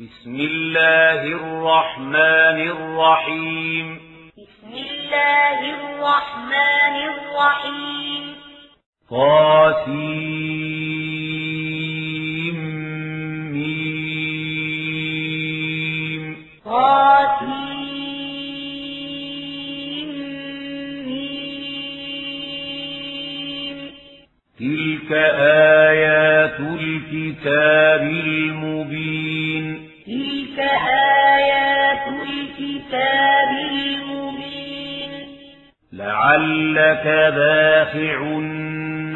بسم الله الرحمن الرحيم. بسم الله الرحمن الرحيم. قاسم ميم. قاسم تلك آيات الكتاب المبين. لعلك باخع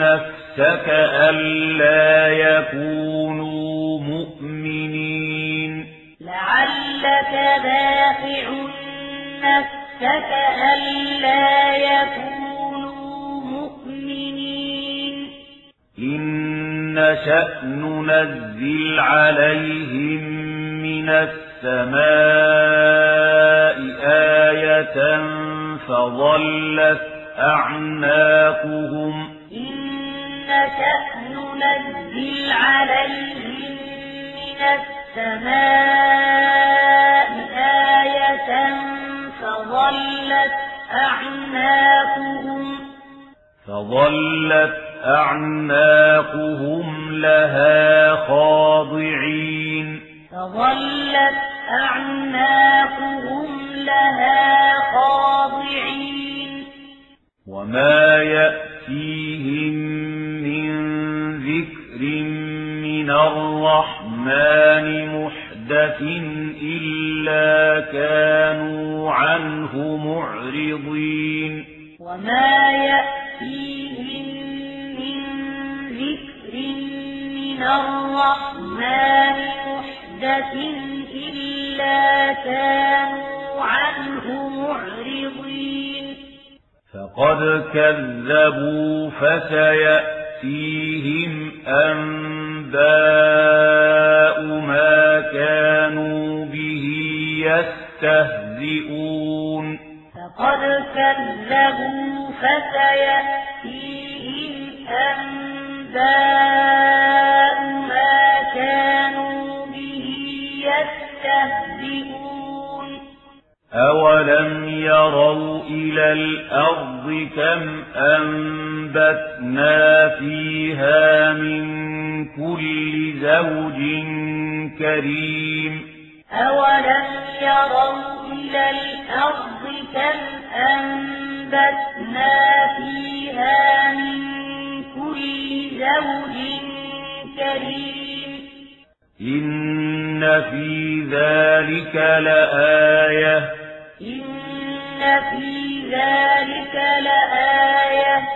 نفسك ألا يكونوا مؤمنين. لعلك باخع نفسك ألا يكونوا مؤمنين. إن نشأ ننزل عليهم من السماء آية فظلت أعناقهم. إن نشأ ننزل عليهم من السماء آية فظلت أعناقهم. فظلت أعناقهم لها خاضعين. فظلت أعناقهم لها خاضعين وما يأتيهم من ذكر من الرحمن محدث إلا كانوا عنه معرضين وما يأتيهم من ذكر من الرحمن محدث إلا كانوا عنه معرضين. فقد كذبوا فسيأتيهم أنباء ما كانوا به يستهزئون. فقد كذبوا فسيأتيهم أنباء أولم يروا إلى الأرض كم أنبتنا فيها من كل زوج كريم أولم يروا إلى الأرض كم أنبتنا فيها من كل زوج كريم إن في ذلك لآية إن في ذلك لآية.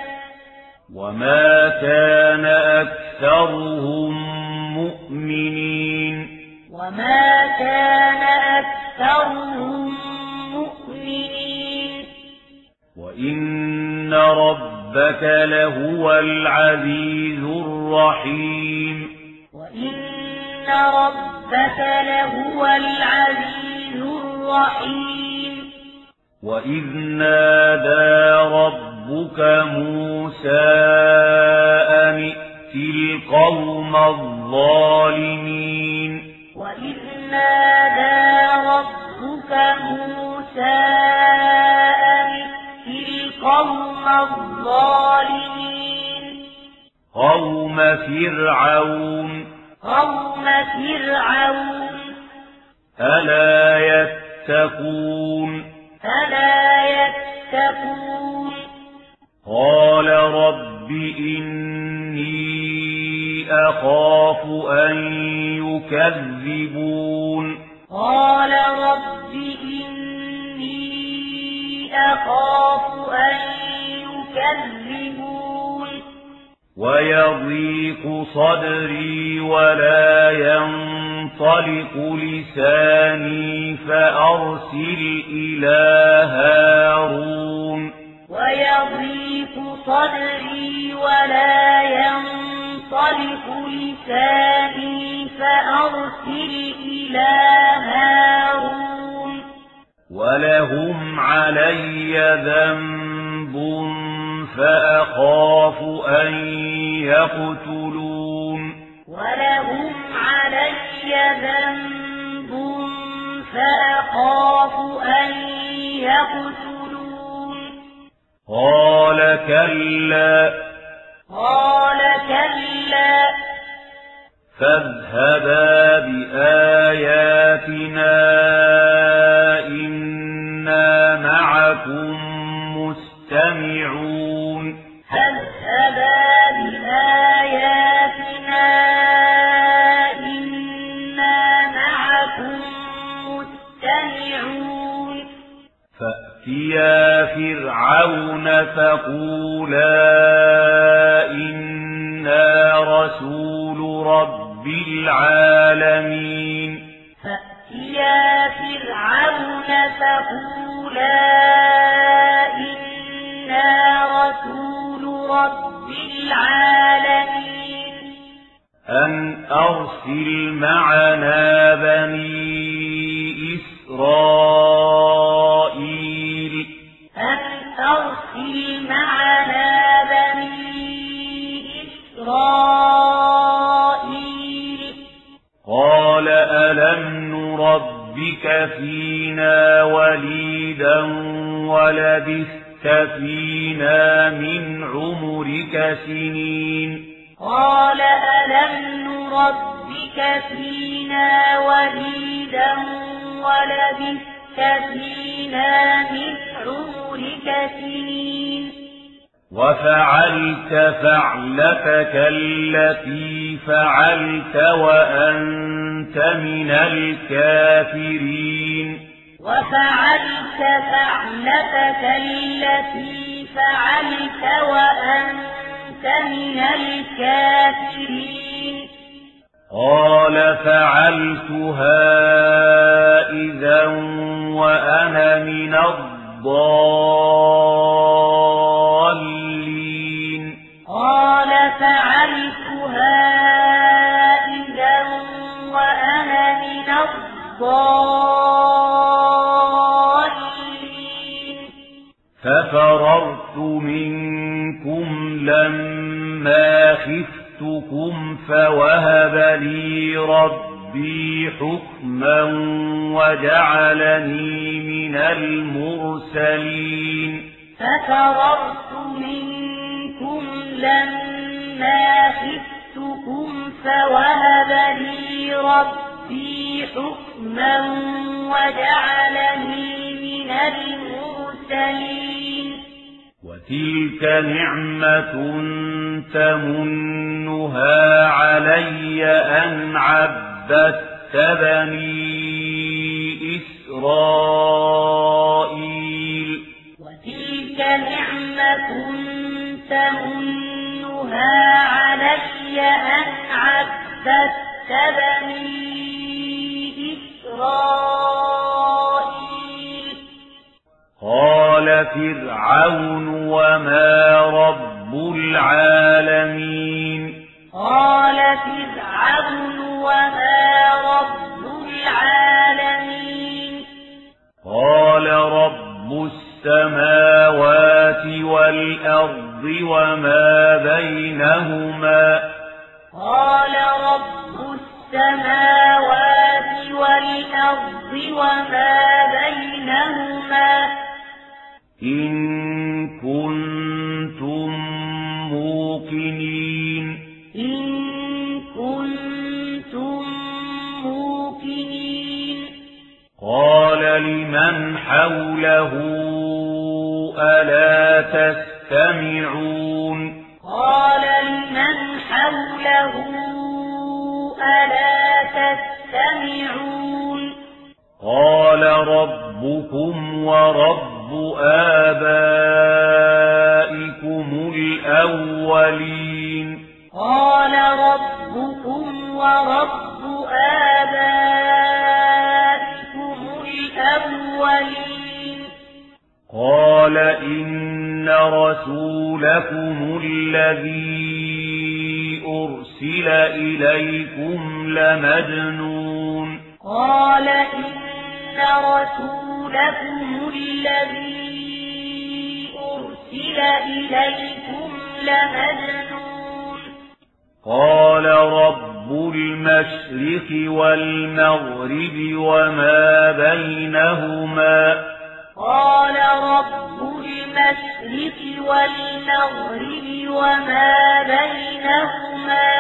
وما كان أكثرهم مؤمنين. وما كان أكثرهم مؤمنين. وإن ربك لهو العزيز الرحيم. وإن ربك لهو العزيز الرحيم. وإذ نادى ربك موسى أن ائت القوم الظالمين وإذ نادى ربك موسى أن ائت القوم الظالمين قوم فرعون قوم فرعون ألا يتقون فلا يتقون؟ قال رب إني أخاف أن يكذبون. قال رب إني أخاف أن يكذبون. ويضيق صدري ولا ينطلق لساني فأرسل إلى هارون. ويضيق صدري ولا ينطلق لساني فأرسل إلى هارون. ولهم علي ذنب فأخاف أن يقتلون. ولهم علي ذنب فأخاف أن يقتلون. قال كلا. قال كلا. فاذهبا بآياتنا إنا معكم مستمعون. فاذهبا بآياتنا فأتيا فرعون فقولا إنا رسول رب العالمين. فأتيا فرعون فقولا إنا رسول رب العالمين. أن أرسل معنا بني إسرائيل أرسل معنا بني إسرائيل. قال ألم نربك فينا وليدا ولبثت فينا من عمرك سنين. قال ألم نربك فينا وليدا ولبثت فينا من عمرك سنين وفعلت فعلتك التي فعلت وأنت من الكافرين وفعلت فعلتك التي فعلت وأنت من الكافرين قال فعلتها إذا وأنا من الضالين. قال فعلتها إذا وأنا من الضالين. ففررت منكم لما خفتكم فوهب لي ربي حكما وجعلني من المرسلين. ففررت منكم لما خفتكم فوهب لي ربي حكما وجعلني من المرسلين. وتلك نعمة تمنها علي أن عبدت بني إسرائيل. وتلك نعمة تمنها علي أن عبدت بني إسرائيل. قال فرعون وما رب العالمين. قال فرعون وما رب العالمين. قال رب السماوات والأرض وما بينهما. قال رب السماوات والأرض وما حوله ألا تستمعون؟ قال لمن حوله ألا تستمعون؟ قال ربكم ورب آبائكم الأولين. قال ربكم ورب آبائكم قال إن رسولكم الذي أرسل إليكم لمجنون. قال إن رسولكم الذي أرسل إليكم لمجنون. قال رب رب المشرق والمغرب وما بينهما. قال رب المشرق والمغرب وما بينهما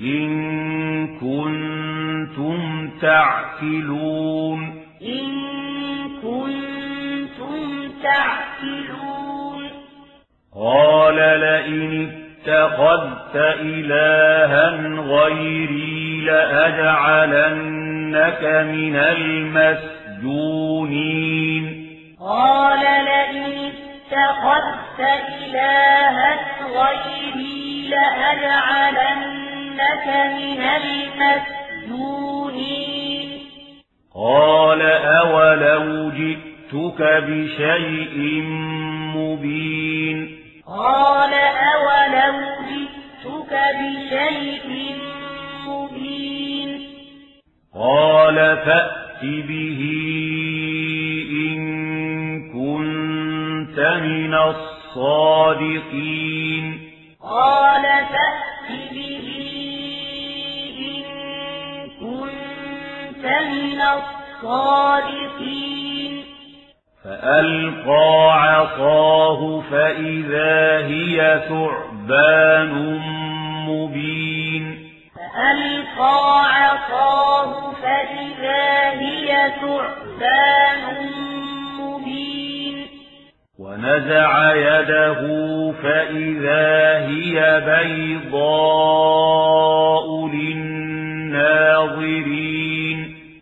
إن كنتم تعقلون إن كنتم تعقلون قال لئن اتخذت إلها غيري لأجعلنك من المسجونين قال لئن اتخذت إلها غيري لأجعلنك من المسجونين قال أولو جئتك بشيء مبين قال أولو جئتك بشيء مبين قال فأت به إن كنت من الصادقين. قال فأت به إن كنت من الصادقين. فألقى عصاه فإذا هي ثعبان مبين. فألقى عصاه فإذا هي ثعبان مبين. ونزع يده فإذا هي بيضاء للناظرين.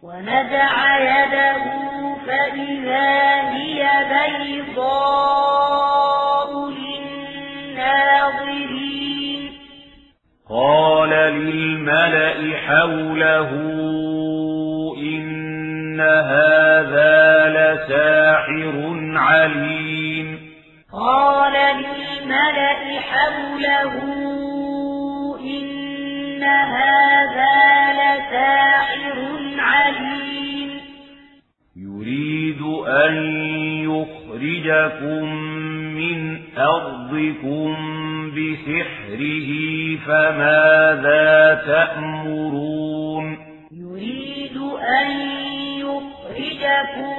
ونزع يده فإذا هي بيضاء للناظرين. قال للملأ حوله إن هذا لساحر عليم. قال للملأ حوله إن هذا لساحر عليم. يريد أن يخرجكم من أرضكم بسحره فماذا تأمرون؟ يريد أن يخرجكم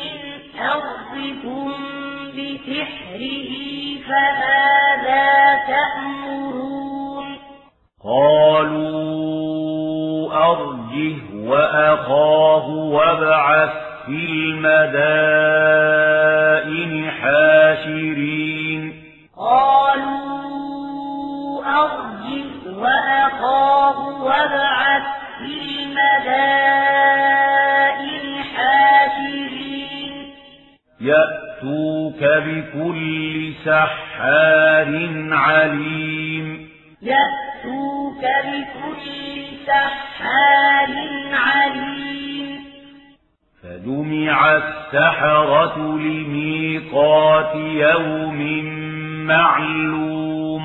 من أرضكم بسحره فماذا تأمرون؟ قالوا أرجه وأخاه وابعث في المدائن حاشرين. قالوا أرجه وأخاه وابعث في المدائن حاشرين. يأتوك بكل سحار عليم. يأتوك بكل سحار عليم. فجمع السحرة لميقات يوم معلوم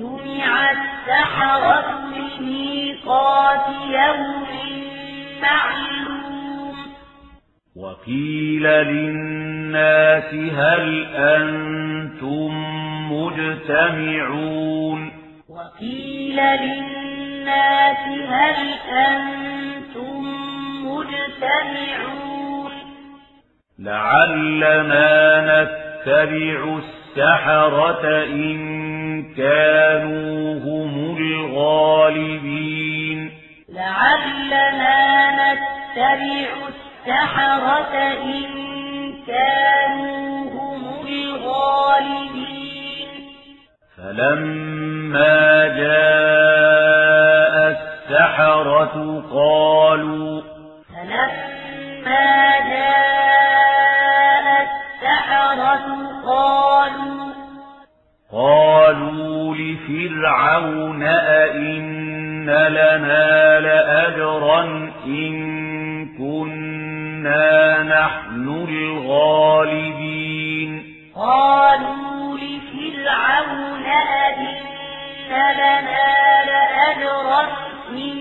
جمع السحرة لميقات يوم معلوم وقيل للناس هل أنتم مجتمعون وقيل للناس هل أنتم مجتمعون لعلنا نتبع السحرة إن كانوا هم الغالبين. لعلنا نتبع السحرة إن كانوا هم الغالبين. فلما جاء السحرة قالوا فلما جاء السحرة قالوا قالوا لفرعون أئن لنا لأجرا إن كنا نحن الغالبين قالوا لفرعون أئن لنا لأجرا إن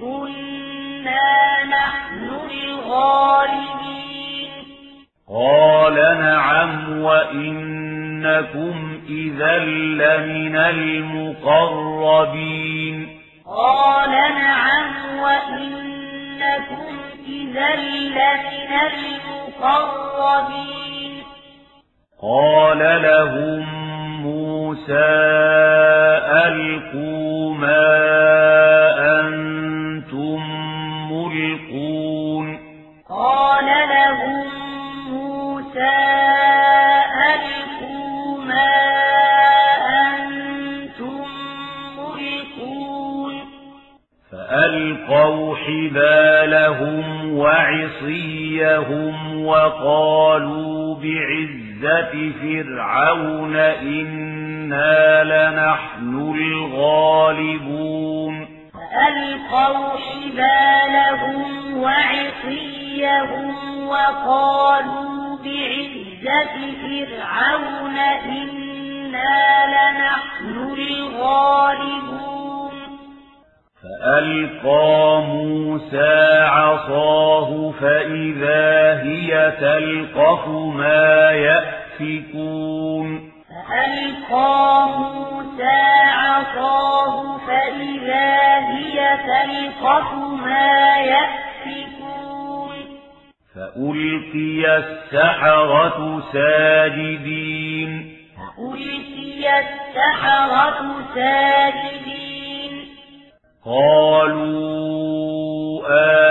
كنا نحن المقربين. قال نعم وإنكم إذا لمن المقربين. قال لهم موسى ألقوا حبالهم وعصيهم وقالوا بعزة فرعون إنا لنحن الغالبون. فألقوا حبالهم وعصيهم وقالوا بعزة فرعون إنا لنحن الغالبون. فألقى موسى عصاه فإذا هي تلقف ما يأفكون. فألقى موسى عصاه فإذا هي تلقف ما يأفكون. فألقي السحرة ساجدين. فألقي السحرة ساجدين. قالوا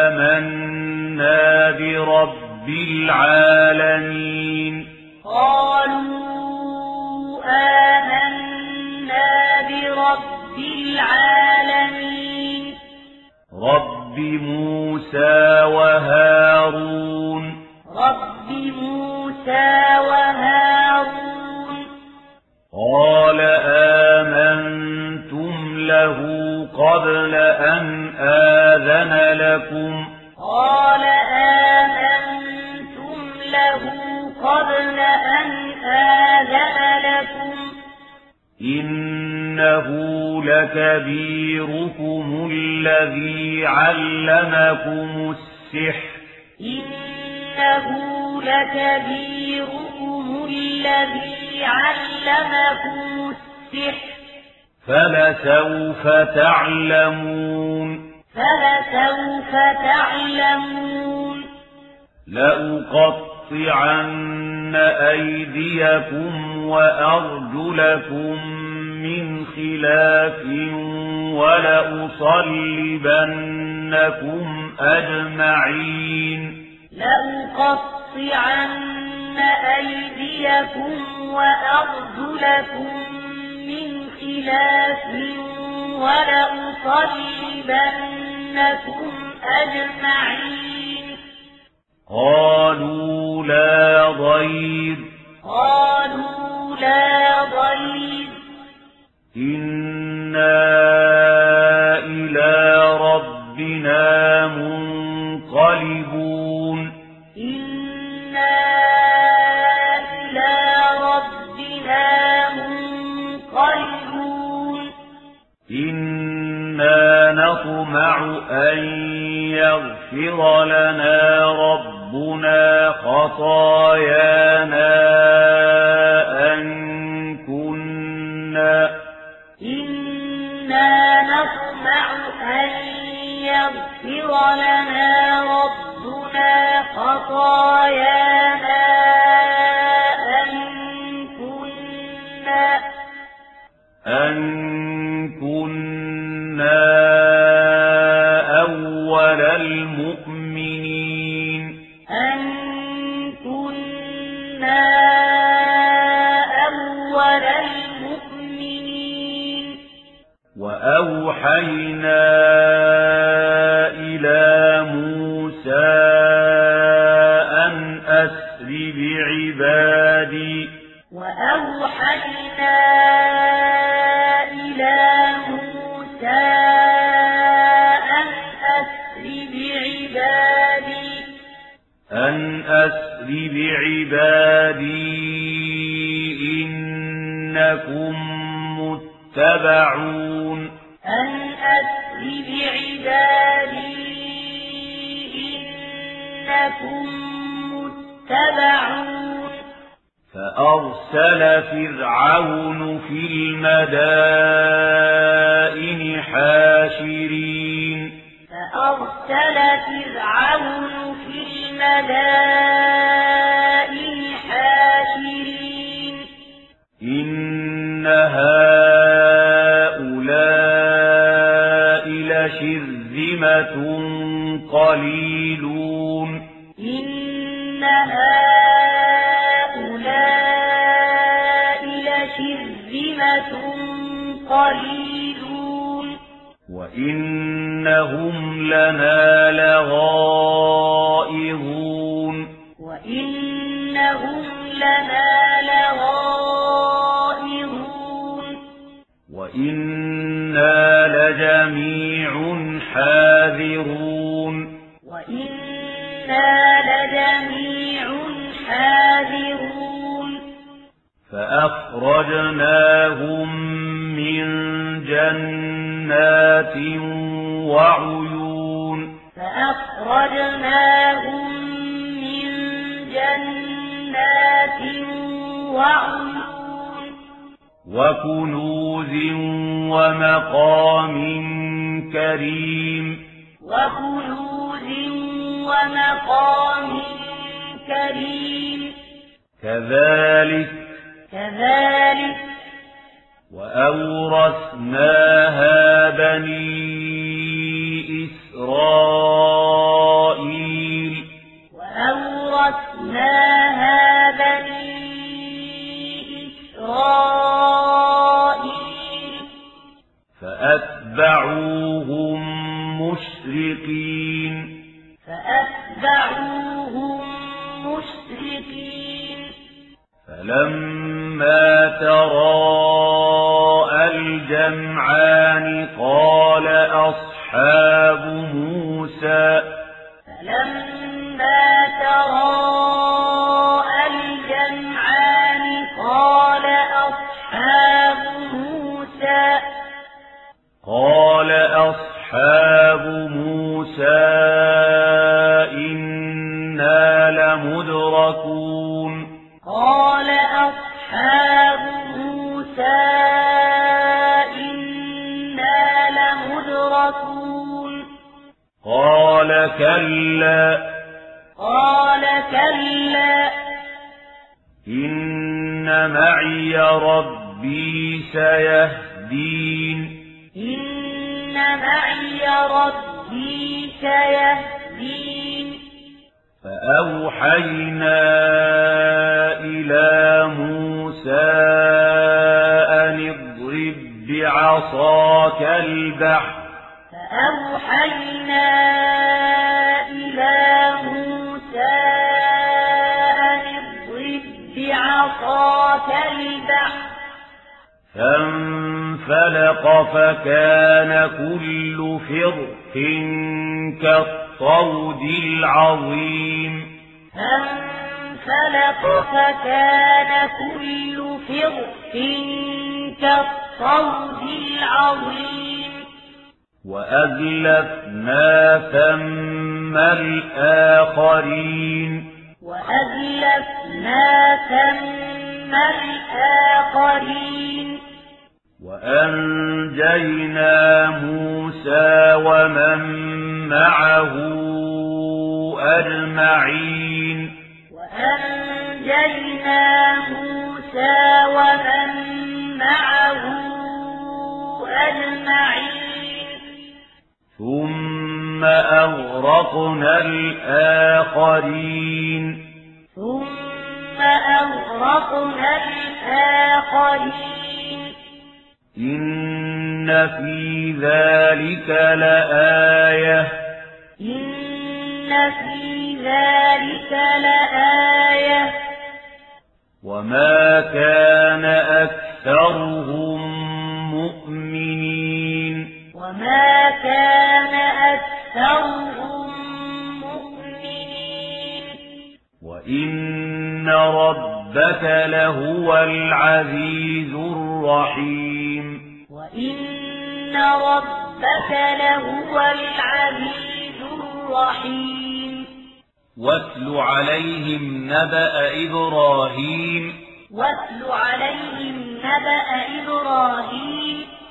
آمنا برب العالمين. قالوا آمنا برب العالمين. رب موسى وهارون. رب موسى وهارون. قال قبل أن آذن لكم. قال آمنتم له قبل أن آذن لكم. إنه لكبيركم الذي علمكم السحر. إنه لكبيركم الذي علمكم السحر. فلسوف تعلمون. فلسوف تعلمون. لأقطعن أيديكم وأرجلكم من خلاف ولأصلبنكم أجمعين. لأقطعن أيديكم وأرجلكم خلاف ولأصلبنكم أجمعين قالوا لا ضير قالوا لا ضير إنا نطمع أن يغفر لنا ربنا خطايانا أن كنا إنا نطمع أن يغفر لنا ربنا خطايانا أن كنا أن أول المؤمنين. أن كنا أول المؤمنين. وأوحينا إلى موسى أن أسر بعبادي. وأوحينا فأرسل فرعون في المدائن حاشرين. فأرسل فرعون في المدائن فأخرجناهم من جنات وعيون. فأخرجناهم من جنات وعيون. وكنوز ومقام كريم. وكنوز ومقام كريم. كذلك كذلك وأورثناها بني إسرائيل. وأورثناها بني إسرائيل. فأتبعوهم مشرقين. فأتبعوهم مشرقين. فلما تراءى الجمعان قال أصحاب موسى فلما تراءى كلا. قال كلا. إن معي ربي سيهدين. إن معي ربي سيهدين. فأوحينا إلى موسى أن اضرب بعصاك البحر. فأوحينا إلى موسى أن اضرب بعصاك البحر. فانفلق فكان كل فرق كالطود العظيم. فانفلق فكان كل فرق كالطود العظيم. وأزلفنا ثم الآخرين. وأزلفنا ثم الآخرين. وأنجينا موسى ومن معه أجمعين. وأنجينا موسى ومن معه أجمعين. ثم أغرقنا الآخرين ثم أغرقنا الآخرين إن في ذلك لآية إن في ذلك لآية وما كان أكثرهم مؤمنين وما كان أكثرهم مؤمنين وإن ربك لهو العزيز الرحيم وإن ربك لهو العزيز الرحيم واتل عليهم نبأ إبراهيم واتل عليهم نبأ إبراهيم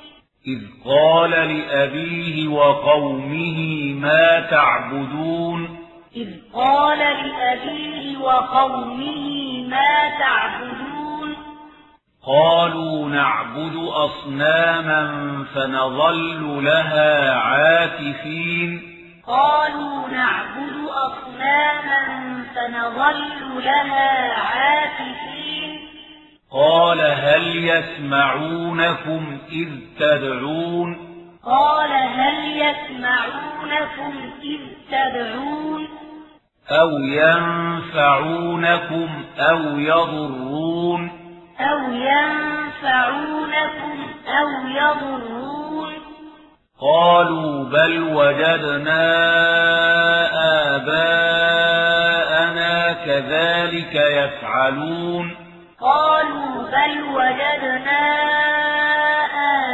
إذ قال لأبيه وقومه ما تعبدون؟ إذ قال لأبيه وقومه ما تعبدون؟ قالوا نعبد أصناما فنظل لها عاكفين. قالوا نعبد أصناما فنظل لها عاكفين. قال هل يسمعونكم إذ تدعون قال هل يسمعونكم إذ تدعون أو ينفعونكم أو يضرون أو ينفعونكم أو يضرون قالوا بل وجدنا آباءنا كذلك يفعلون قالوا بل وجدنا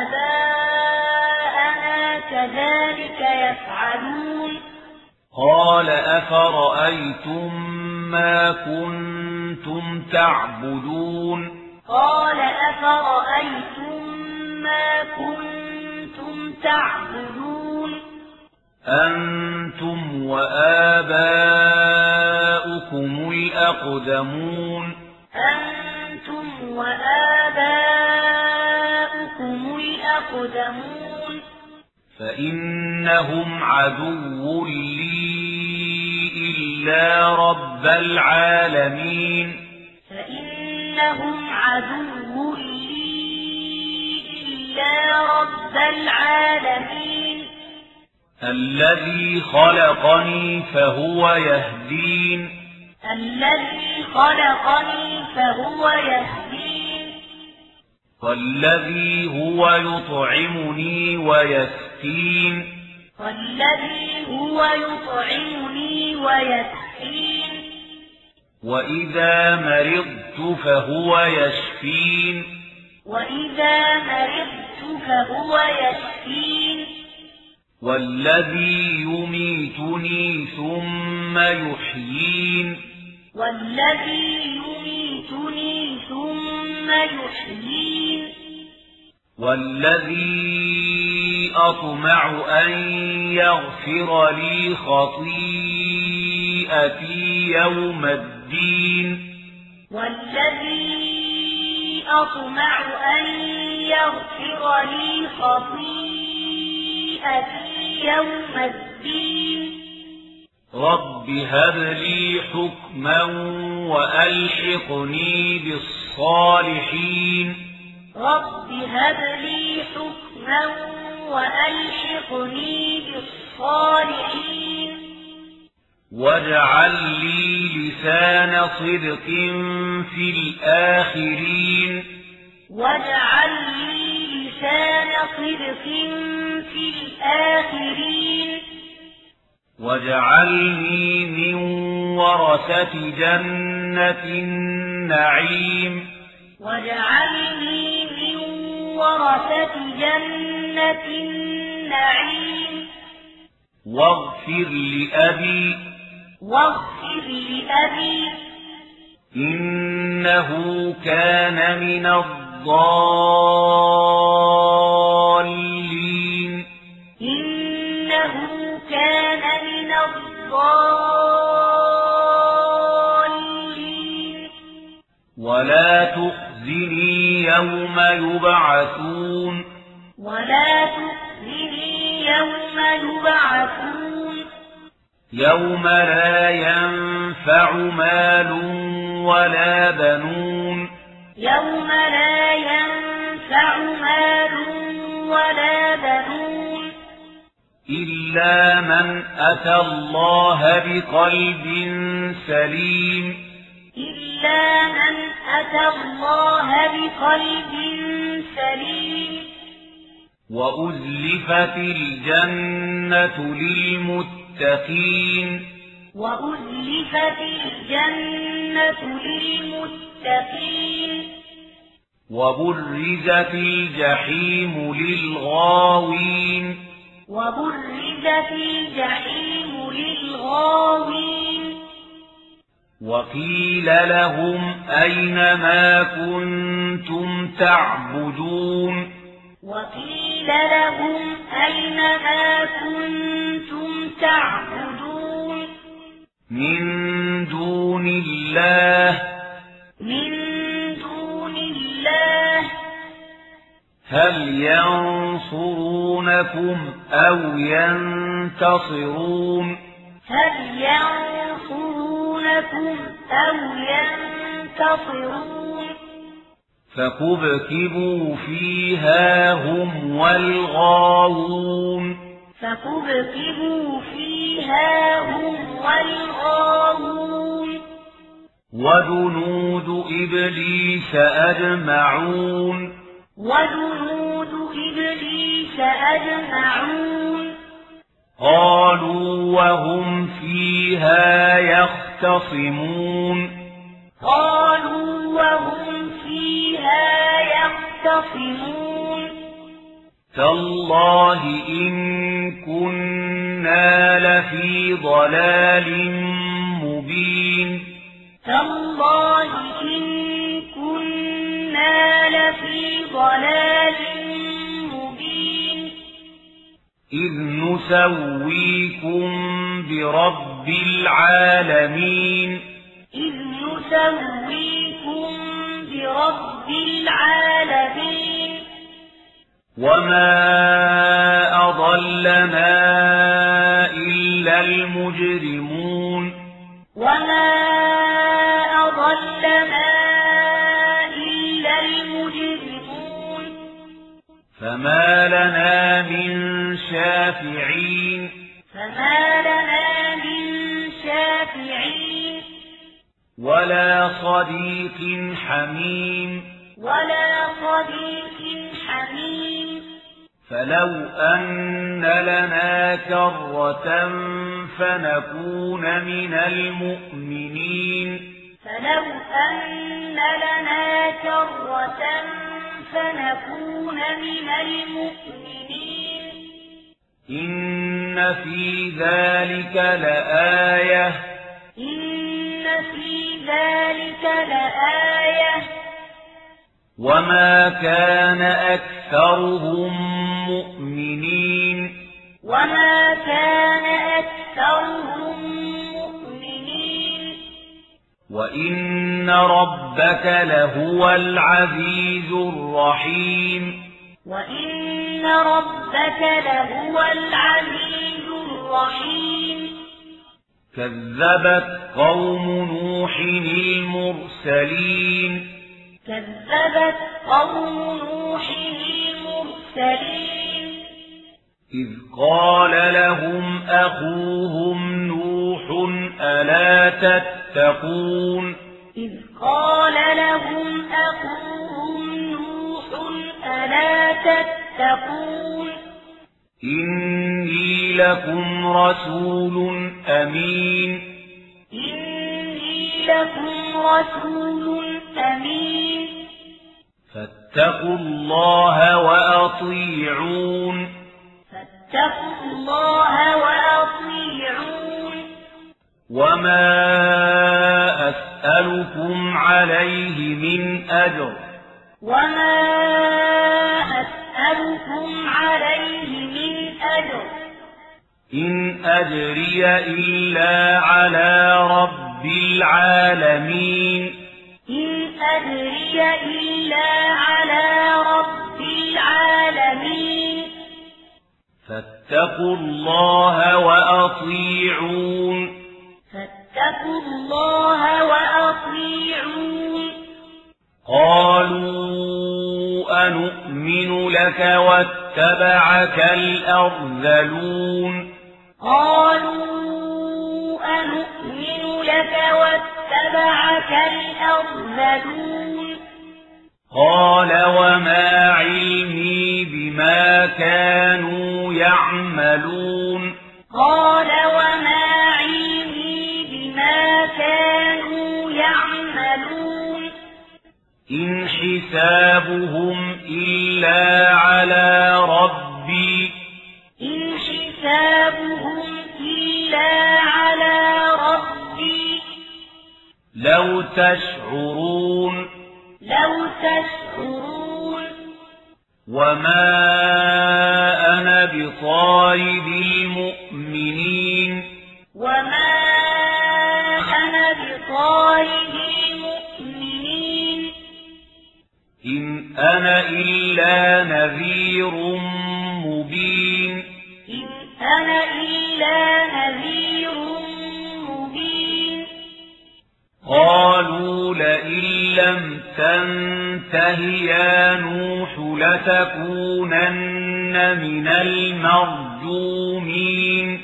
آباءنا كذلك يفعلون. قال أفرأيتم ما كنتم تعبدون؟ قال أفرأيتم ما كنتم تعبدون؟ أنتم وآباؤكم الأقدمون. أنتم وآباؤكم الأقدمون. فإنهم عدو لي إلا رب العالمين. فإنهم عدو لي إلا رب العالمين. الذي خلقني فهو يهدين. الذي خلقني فهو يهدين والذي هو يطعمني ويسكين والذي هو يطعمني ويسكين وإذا مرضت فهو يشفين. وإذا مرضت فهو يشفين. والذي يميتني ثم يحيين. والذي يميتني ثم يحيين. والذي أطمع أن يغفر لي خطيئتي يوم الدين. والذي أطمع أن يغفر لي خطيئتي يوم الدين. رب هب لي حكما وألحقني بالصالحين رب هب لي حكما وألحقني بالصالحين واجعل لي لسان صدق في الآخرين واجعل لي لسان صدق في الآخرين واجعلني من ورثة جنة النعيم واجعلني من ورثة جنة النعيم واغفر لأبي واغفر لأبي إنه كان من الضالين كان من الضالين. ولا تخزني يوم يبعثون. ولا تخزني يوم يبعثون. يوم لا ينفع مال ولا بنون. يوم لا ينفع مال ولا بنون. إلا من أتى الله بقلب سليم إلا من أتى الله بقلب سليم وأزلفت الجنة للمتقين وأزلفت الجنة للمتقين وبرزت الجحيم للغاوين وبرزت الجحيم للغاوين. وقيل لهم أين ما كنتم تعبدون؟ وقيل لهم أين ما كنتم تعبدون؟ من دون الله. من هل ينصرونكم أو ينتصرون؟ هل ينصرونكم أو ينتصرون؟ فكبكبوا فيها هم والغاوون. فكبكبوا فيها هم والغاوون. وجنود إبليس أجمعون. وجنود إبليس أجمعون. قالوا وهم فيها يختصمون. قالوا وهم فيها يختصمون. تالله إن كنا لفي ضلال مبين. تالله إن لفي ضلال مبين. إذ نسويكم برب العالمين. إذ نسويكم برب العالمين. وما أضلنا إلا المجرمون. وما فما لنا من شافعين فما لنا من شافعين ولا صديق حميم ولا صديق حميم فلو أن لنا كرة فنكون من المؤمنين فلو أن لنا كرة فنكون من المؤمنين. إن في ذلك لآية. إن في ذلك لآية. وما كان أكثرهم مؤمنين. وما كان أكثرهم وإن ربك لهو العزيز الرحيم وإن ربك لهو العزيز الرحيم كذبت قوم نوح المرسلين كذبت قوم نوح المرسلين إذ قال لهم أخوهم نوح ألا تتقون إذ قال لهم أخوهم نوح ألا تتقون؟ إني لكم رسول أمين. إني لكم رسول أمين. فاتقوا الله وأطيعون. فاتقوا الله وأطيعون. وما أسألكم عليه من أجر وما أسألكم عليه من أجر إن أجري إلا على رب العالمين إن أدري إلا على رب العالمين فاتقوا الله وأطيعون فاتقوا الله وأطيعون. قالوا أنؤمن لك واتبعك الأرذلون. قالوا أنؤمن لك واتبعك الأرذلون. قال وما علمي بما كانوا يعملون. قال وما علمي كانوا يعملون. إن حسابهم إلا على ربي. إن حسابهم إلا على ربي. لو تشعرون لو تشعرون. وما أنا بطارد المؤمنين. وما أنا إلا نذير مبين إن أنا إلا نذير مبين قالوا لئن لم تنته يا نوح لتكونن من المرجومين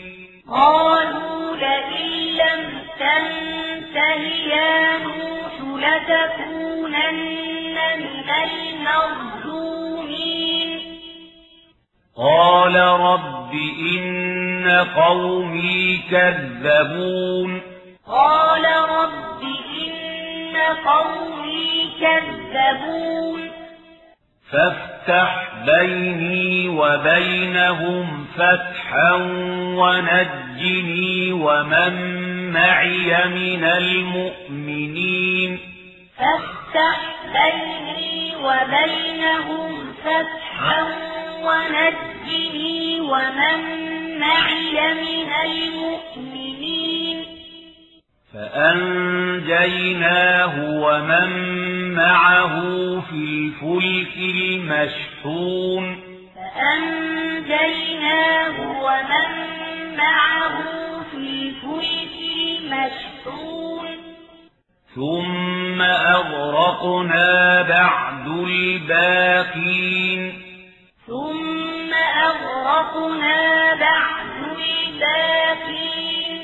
قالوا لئن لم تنته يا نوح لتكونن من المرجومين قال رب إن قومي كذبون. قال رب إن قومي كذبون. فافتح بيني وبينهم فتحا ونجني ومن معي من المؤمنين. فافتح بيني وبينهم فتحا ونجني ومن معي من المؤمنين. فأنجيناه ومن معه في الفلك المشحون. فأنجيناه ومن معه في الفلك المشحون ثم أغرقنا بعد الباقين. ثم أغرقنا بعد الباقين.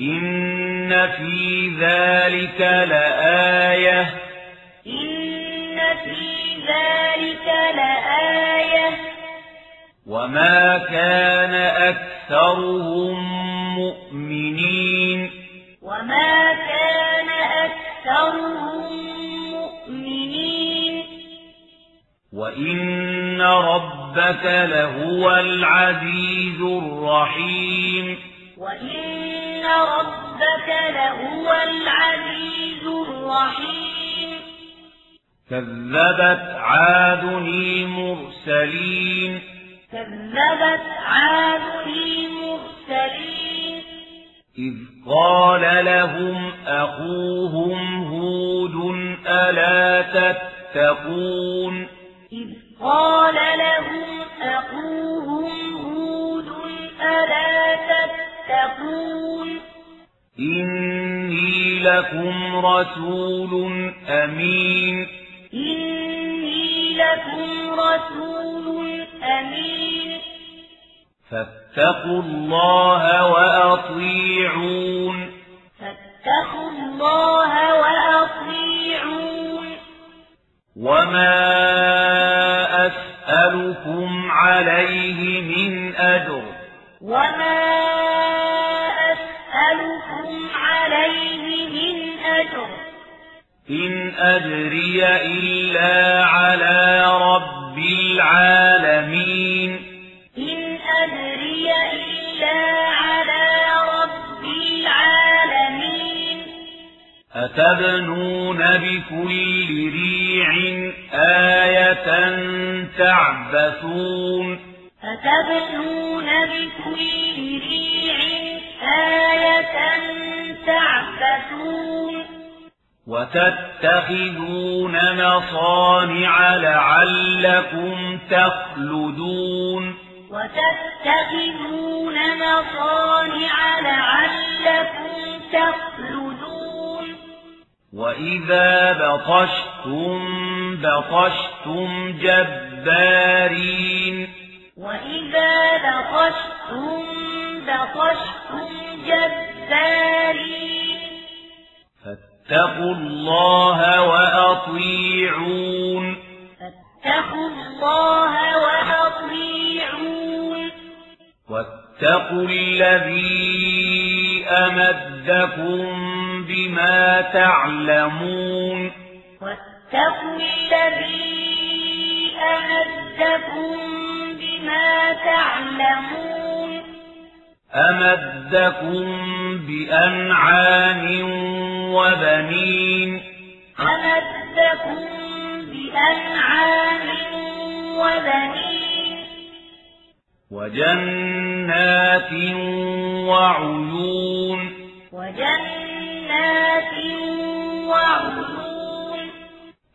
إن في ذلك لآية. إن في ذلك لآية. وما كان أكثرهم مؤمنين وما كان أكثرهم مؤمنين وإن ربك لهو العزيز الرحيم وإن ربك لهو العزيز الرحيم كذبت عاد المرسلين كذبت عاد المرسلين. إذ قال لهم أخوهم هود ألا تتقون؟ إذ قال لهم أخوهم هود ألا تتقون؟ إني لكم رسول أمين. إني لكم رسول أمين فاتقوا الله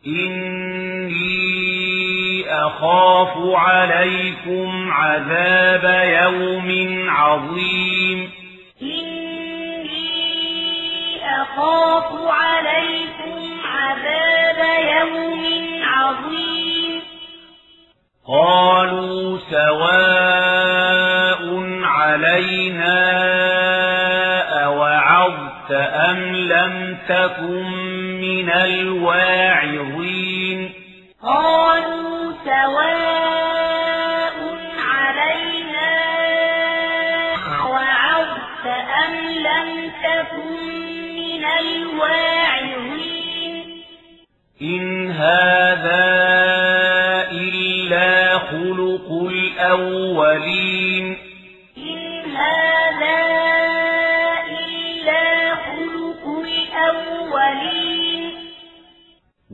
إني أخاف عليكم عذاب يوم عظيم إني أخاف عليكم عذاب يوم عظيم قالوا سواء علينا أوعظت أم لم تكن من الواعظين قالوا سواء علينا وعظت أم لم تكن من الواعظين. إن هذا إلا خلق الأولين.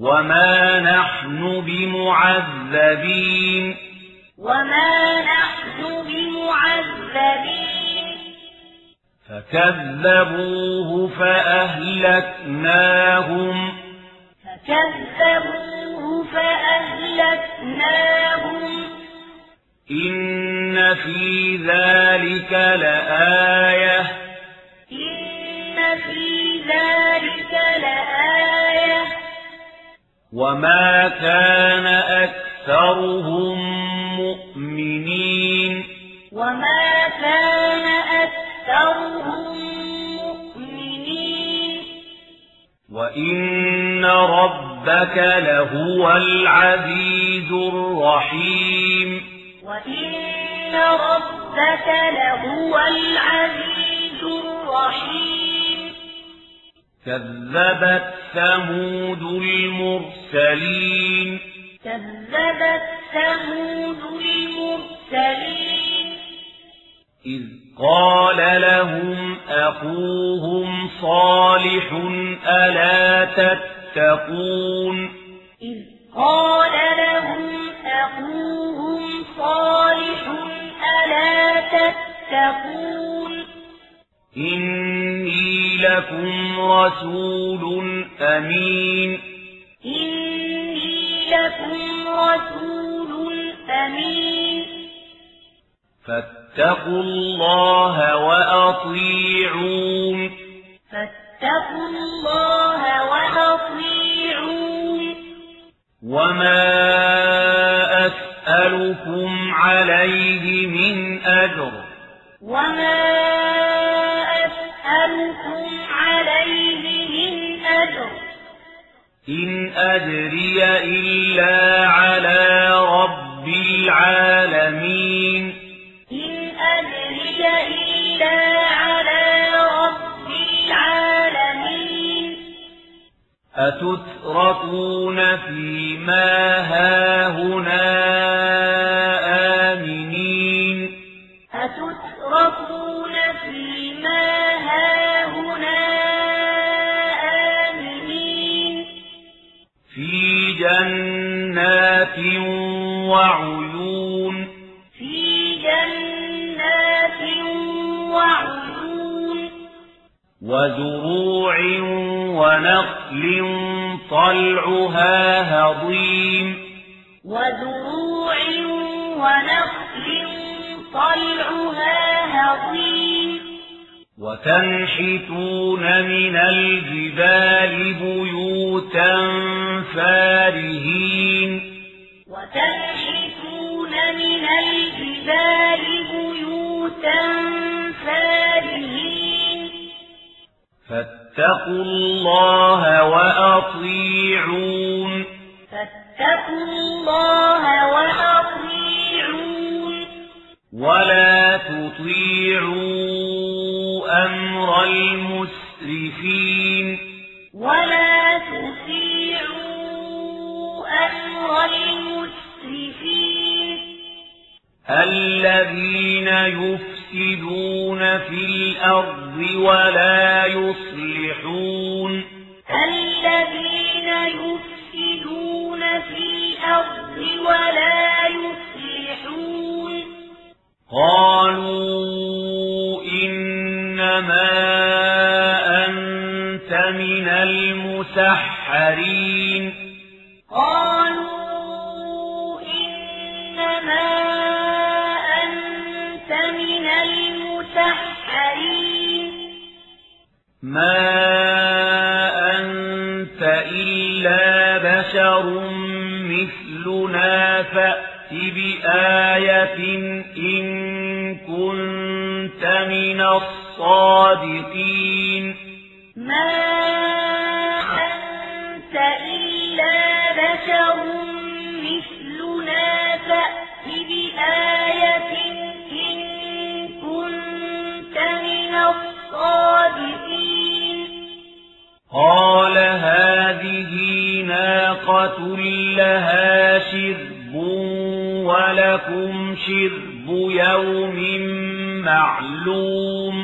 وما نحن بمعذبين وما نحن بمعذبين فكذبوه فأهلكناهم فكذبوه فأهلكناهم إن في ذلك لآية إن في ذلك لآية وما كان أكثرهم مؤمنين وما كان أكثرهم مؤمنين وإن ربك لهو العزيز الرحيم وإن ربك لهو العزيز الرحيم كذبت ثمود المرسلين. كذبت ثمود المرسلين. إذ قال لهم أخوهم صالح ألا تتقون؟ إذ قال لهم أخوهم صالح ألا تتقون؟ إني لكم رسول أمين إني لكم رسول أمين فاتقوا الله وأطيعون فاتقوا الله وأطيعون وما أسألكم عليه من أجر وما إن أجري إلا على رب العالمين. إن أجري إلا على رب العالمين. أتتركون فيما هاهنا؟ وزروع ونخل طلعها هضيم. وزروع ونخل طلعها هضيم. وتنحتون من الجبال بيوتا فارهين. وتنحتون من الجبال بيوتا فارهين. فاتقوا الله وأطيعون. فاتقوا الله وأطيعون. ولا تطيعوا أمر المسرفين. ولا تطيعوا أمر المسرفين. الذين يفسدون في الأرض ولا يصلحون قالوا إنما أنت من المسحرين. قالوا إنما أنت من المسحرين. ما أنت إلا بشر مثلنا فأت بآية الصادقين ما أنت إلا بشر مثلنا فأت بآية إن كنت من الصادقين. قال هذه ناقة لها شرب ولكم شرب يوم معلوم.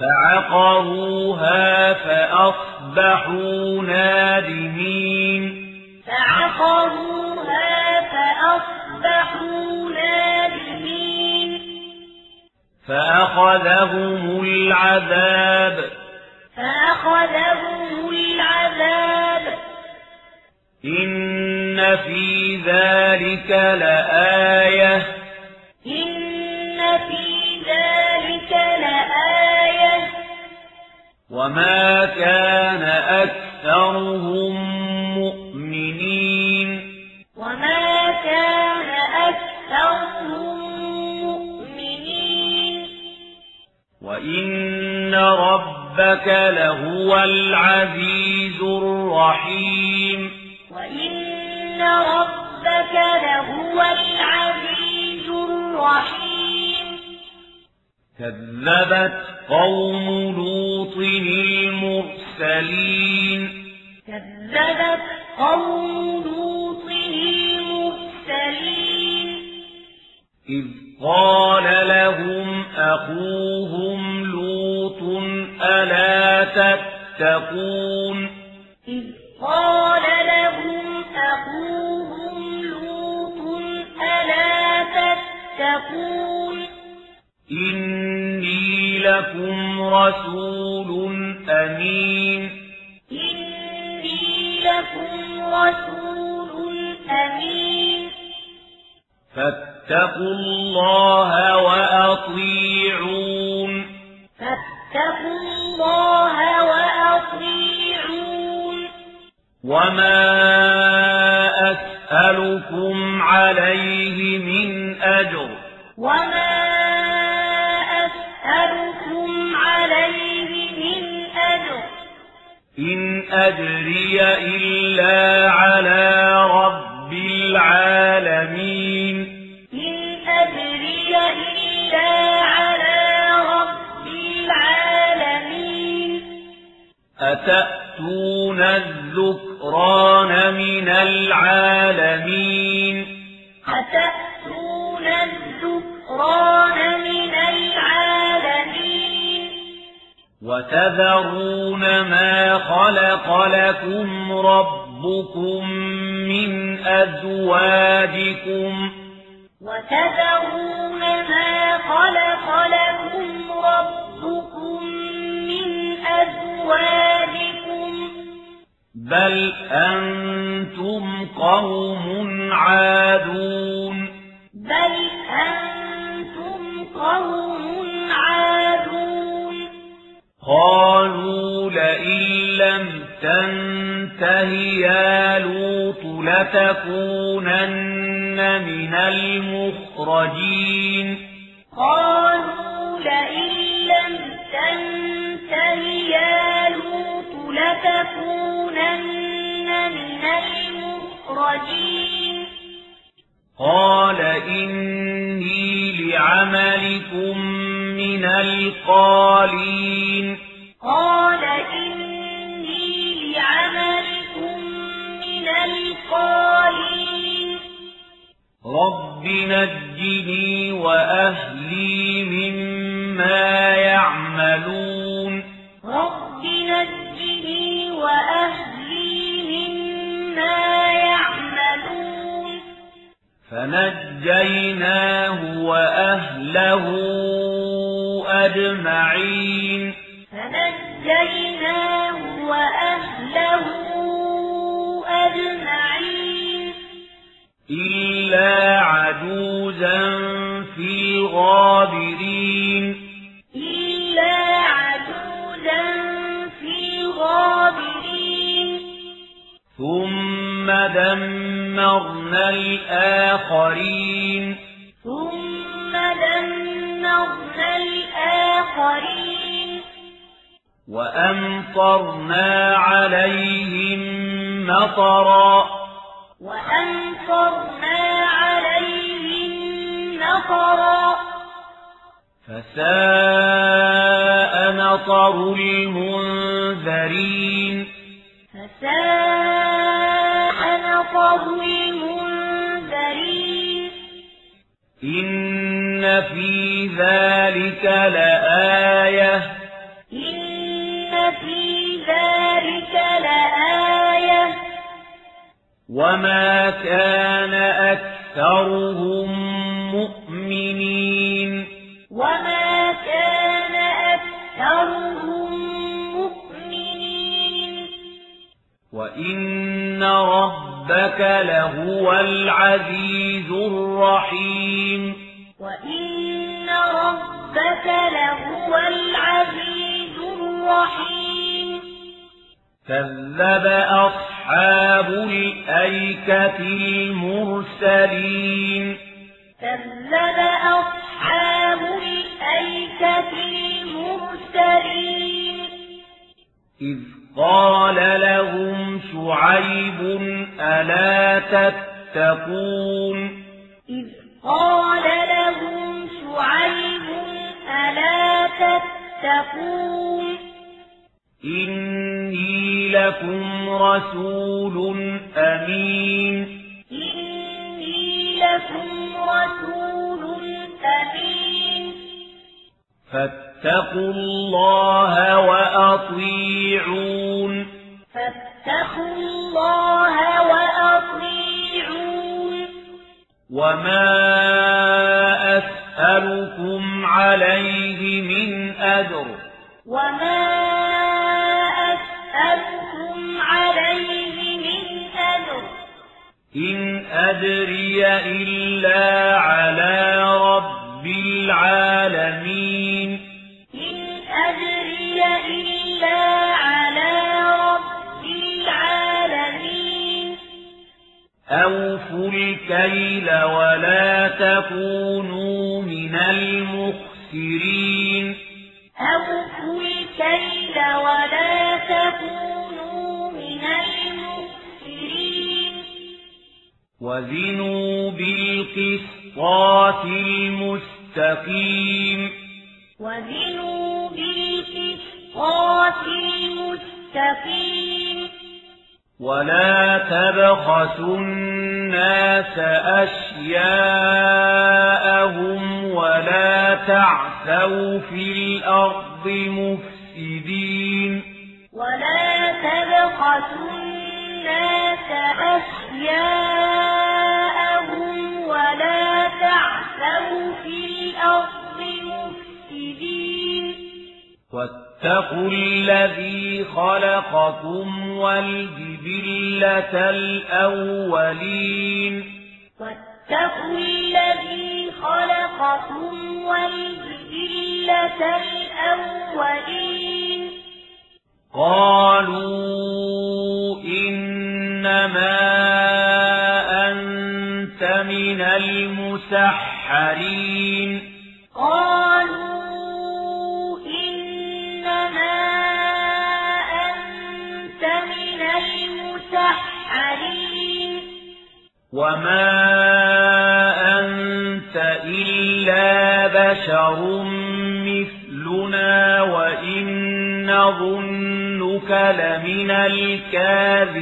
فعقروها فأصبحوا نادمين. فعقروها فأصبحوا نادمين. فأخذهم العذاب. فأخذهم العذاب. إن في ذلك لآية. وما كان أكثرهم مؤمنين وما كان أكثرهم مؤمنين وإن ربك لهو العزيز الرحيم وإن ربك لهو العزيز الرحيم كذبت قوم لوط المرسلين. كذبت قوم لوط المرسلين. إذ قال لهم أخوهم لوط ألا تتقون؟ إذ قال لهم أخوهم لوط ألا تتقون؟ إني لكم رسول أمين إني لكم رسول أمين فاتقوا الله وأطيعون فاتقوا الله وأطيعون وما أسألكم عليه من أجر وما إن أجري إلا على رب العالمين. إن أجري إلا على رب العالمين. أتأتون الذكران وتذرون ما خلق لكم ربكم من أزواجكم. وتذرون ما خلق لكم ربكم من أزواجكم. بل أنتم قوم عادون. بل قالوا لئن لم تنته يا لوط لتكونن من المخرجين. قالوا لئن لم تنته يا لوط لتكونن من المخرجين. قال إني لعملكم من القالين. قال إني لعملكم من القالين. رب نجني وأهلي مما يعملون. رب نجني وأهلي مما يعملون. فنجيناه وأهله أجمعين. فنجيناه وأهله الآخرين. ثم دمرنا الآخرين. وأمطرنا عليهم مطرا. وأمطرنا عليهم مطرا. فساء مطر المنذرين. فساء نطر إن في ذلك لآية إن في ذلك لآية وما كان أكثرهم مؤمنين وما كان أكثرهم مؤمنين وإن ربك لهو العزيز الرحيم ربك لهو العزيز الرحيم كذب أصحاب الأيكة المرسلين كذب أصحاب الأيكة المرسلين إذ قال لهم شعيب ألا تتقون إذ قال لهم شعيب ألا تتقون إني لكم رسول أمين. إني لكم رسول أمين. فاتقوا الله وأطيعون. فاتقوا الله وأطيعون. وما أسألكم عليه أجر وما أسألكم عليه من أجر. إن أدري إلا على رب العالمين. إن أدري إلا على رب العالمين. أوفوا الكيل ولا تكونوا وزنوا بالقسطاس المستقيم. وزنوا بالقسطاس المستقيم. ولا تبخسوا الناس أشياءهم ولا تعثوا في الأرض مفسدين. ولا تبخسوا الناس أشياءهم واتقوا الذي خلقكم والجبلة الأولين واتقوا الذي خلقكم والجبلة الأولين قالوا إنما المسحرين قالوا إنما أنت من المسحرين وما أنت إلا بشر مثلنا وإن نظنك لمن الكاذبين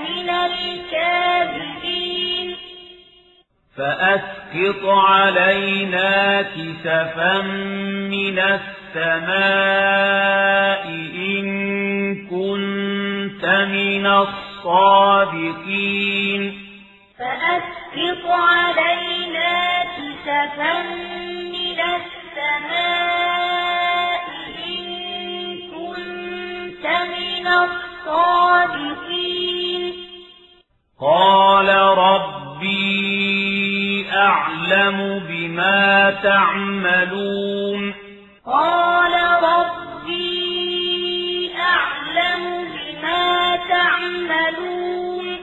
لمن الكاذبين. فأسقط علينا كسفا من السماء إن كنت من الصادقين. فأسقط علينا كسفا من السماء إن كنت من الصادقين. قال ربي أعلم بما تعملون. قال ربي أعلم بما تعملون.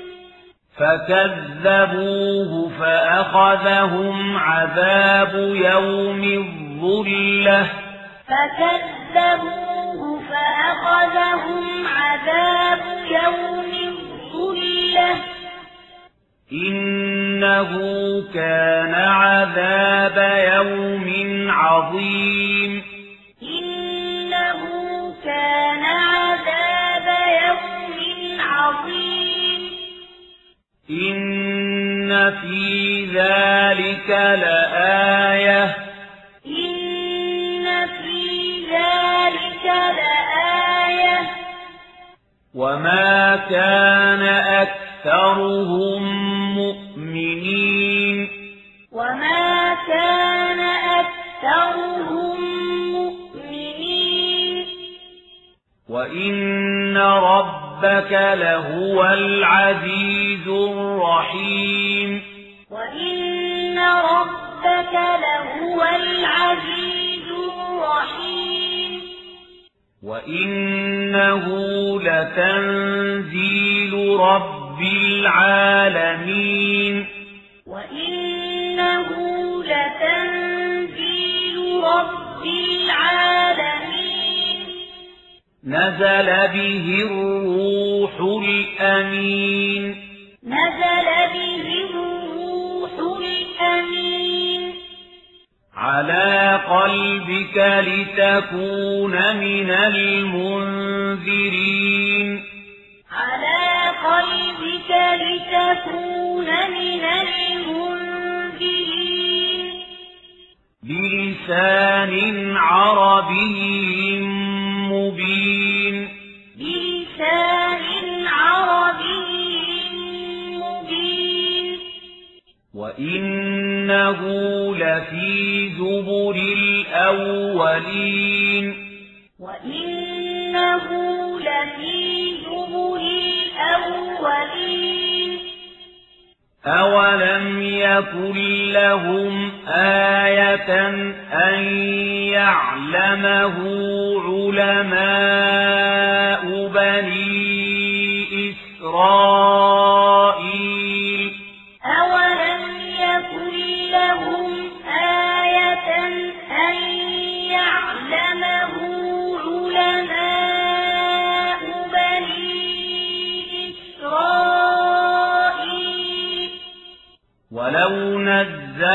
فكذبوه فأخذهم عذاب يوم الظلة. فكذبوه فأخذهم عذاب يوم الظلة. إنه كان عذاب يوم عظيم إنه كان عذاب يوم عظيم إن في ذلك لآية إن في ذلك لآية وما كان أكثرهم مؤمنين وما كان أكثرهم مؤمنين وإن ربك لهو العزيز الرحيم وإن ربك لهو العزيز الرحيم وإنه لتنزيل رب العالمين. وإنه لتنزيل رب العالمين. نزل به الروح الأمين. نزل به الروح الأمين. على قلبك لتكون من المنذرين. قلبك لتكون من المنذرين. بلسان عربي مبين. بلسان عربي مبين. وإنه لفي زبر الأولين. وإنه لفي الأولين. أولم يكن لهم آية أن يعلمه علماء بني إسرائيل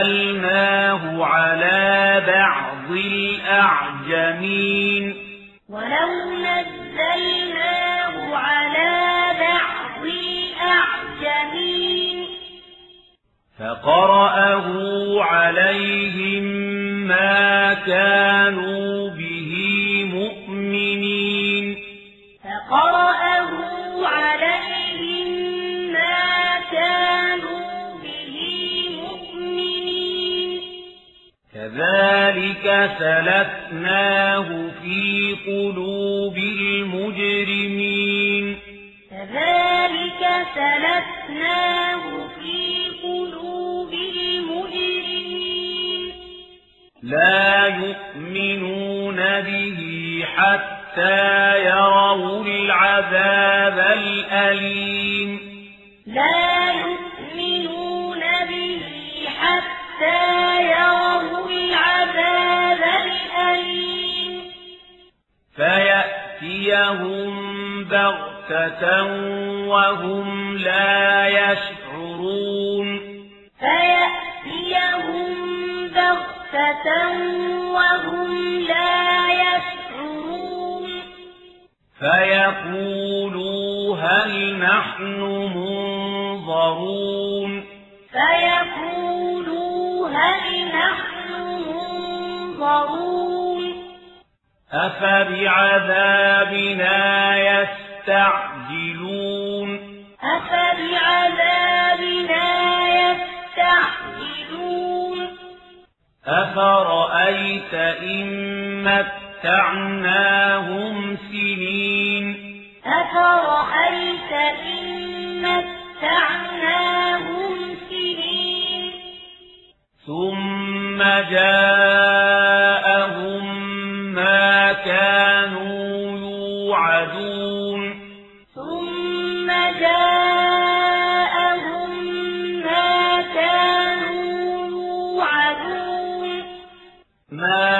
نزلناه على بعض الأعجمين ولو نزلناه على بعض الأعجمين فقرأه عليهم ما كانوا كذلك عذابنا ما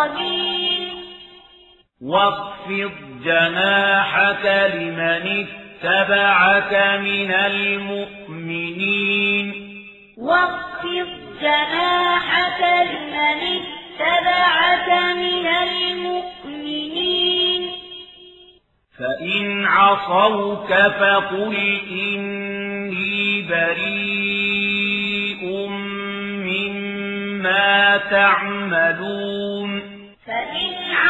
ضمير واخفض جناحك لمن اتبعك من المؤمنين. واخفض جناحك لمن اتبعك من المؤمنين. فإن عصوك فقل إني بريء مما تعملون.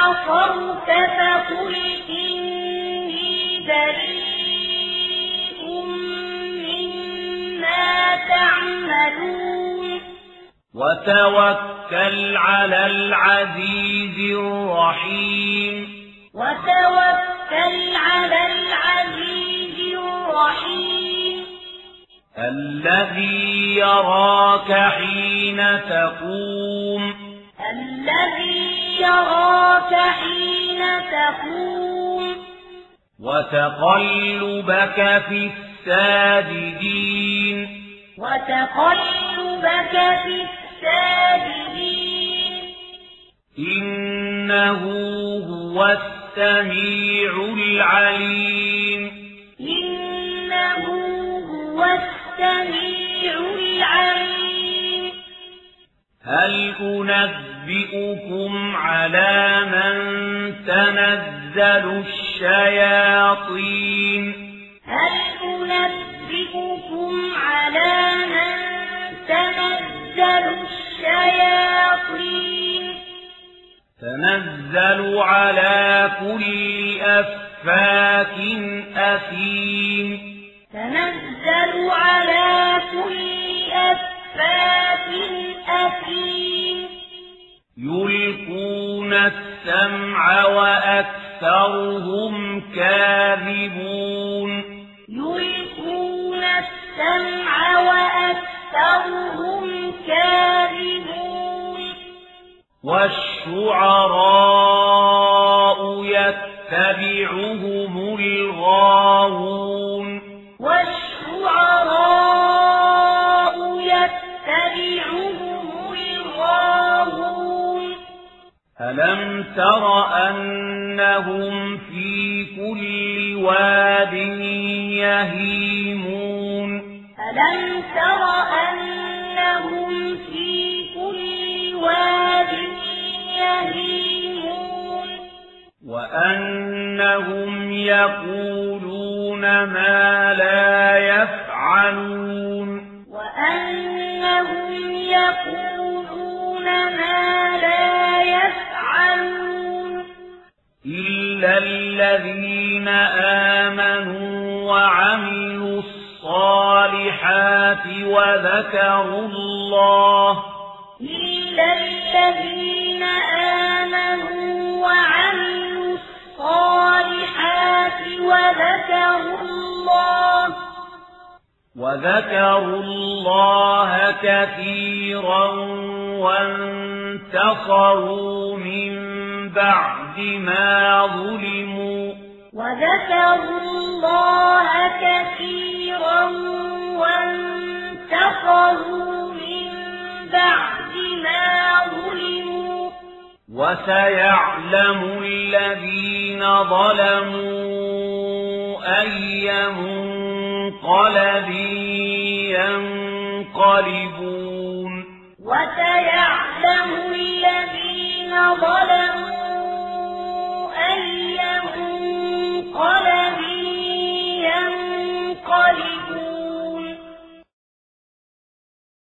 فَقُلْ إِنِّي بَرِيءٌ مِّمَّا تَعْمَلُونَ. وَتَوَكَّلْ عَلَى الْعَزِيزِ الرَّحِيمِ. وَتَوَكَّلْ عَلَى الْعَزِيزِ الرَّحِيمِ. الَّذِي يَرَاكَ حِينَ تَقُومُ. الَّذِي يراك حين تقوم. وتقلبك في الساجدين. وتقلبك في الساجدين. إنه هو السميع العليم. إنه هو السميع العليم. هل أنبئكم على من تنزل الشياطين؟ هل أنبئكم على من تنزل الشياطين؟ تنزل على كل أفاك أثيم. تنزل على كل أفاك أثيم يلقون السمع وأكثرهم كاذبون يلقون السمع وأكثرهم كاذبون والشعراء وذكروا الله. إلا الذين آمنوا وعملوا الصالحات وذكروا الله وذكروا الله كثيرا وانتصروا من بعد ما ظلموا. وذكروا الله كثيرا وانتصروا اتخذوا من بعد ما ظلموا. وسيعلم الذين ظلموا أي منقلب ينقلبون. وسيعلم الذين ظلموا أي منقلب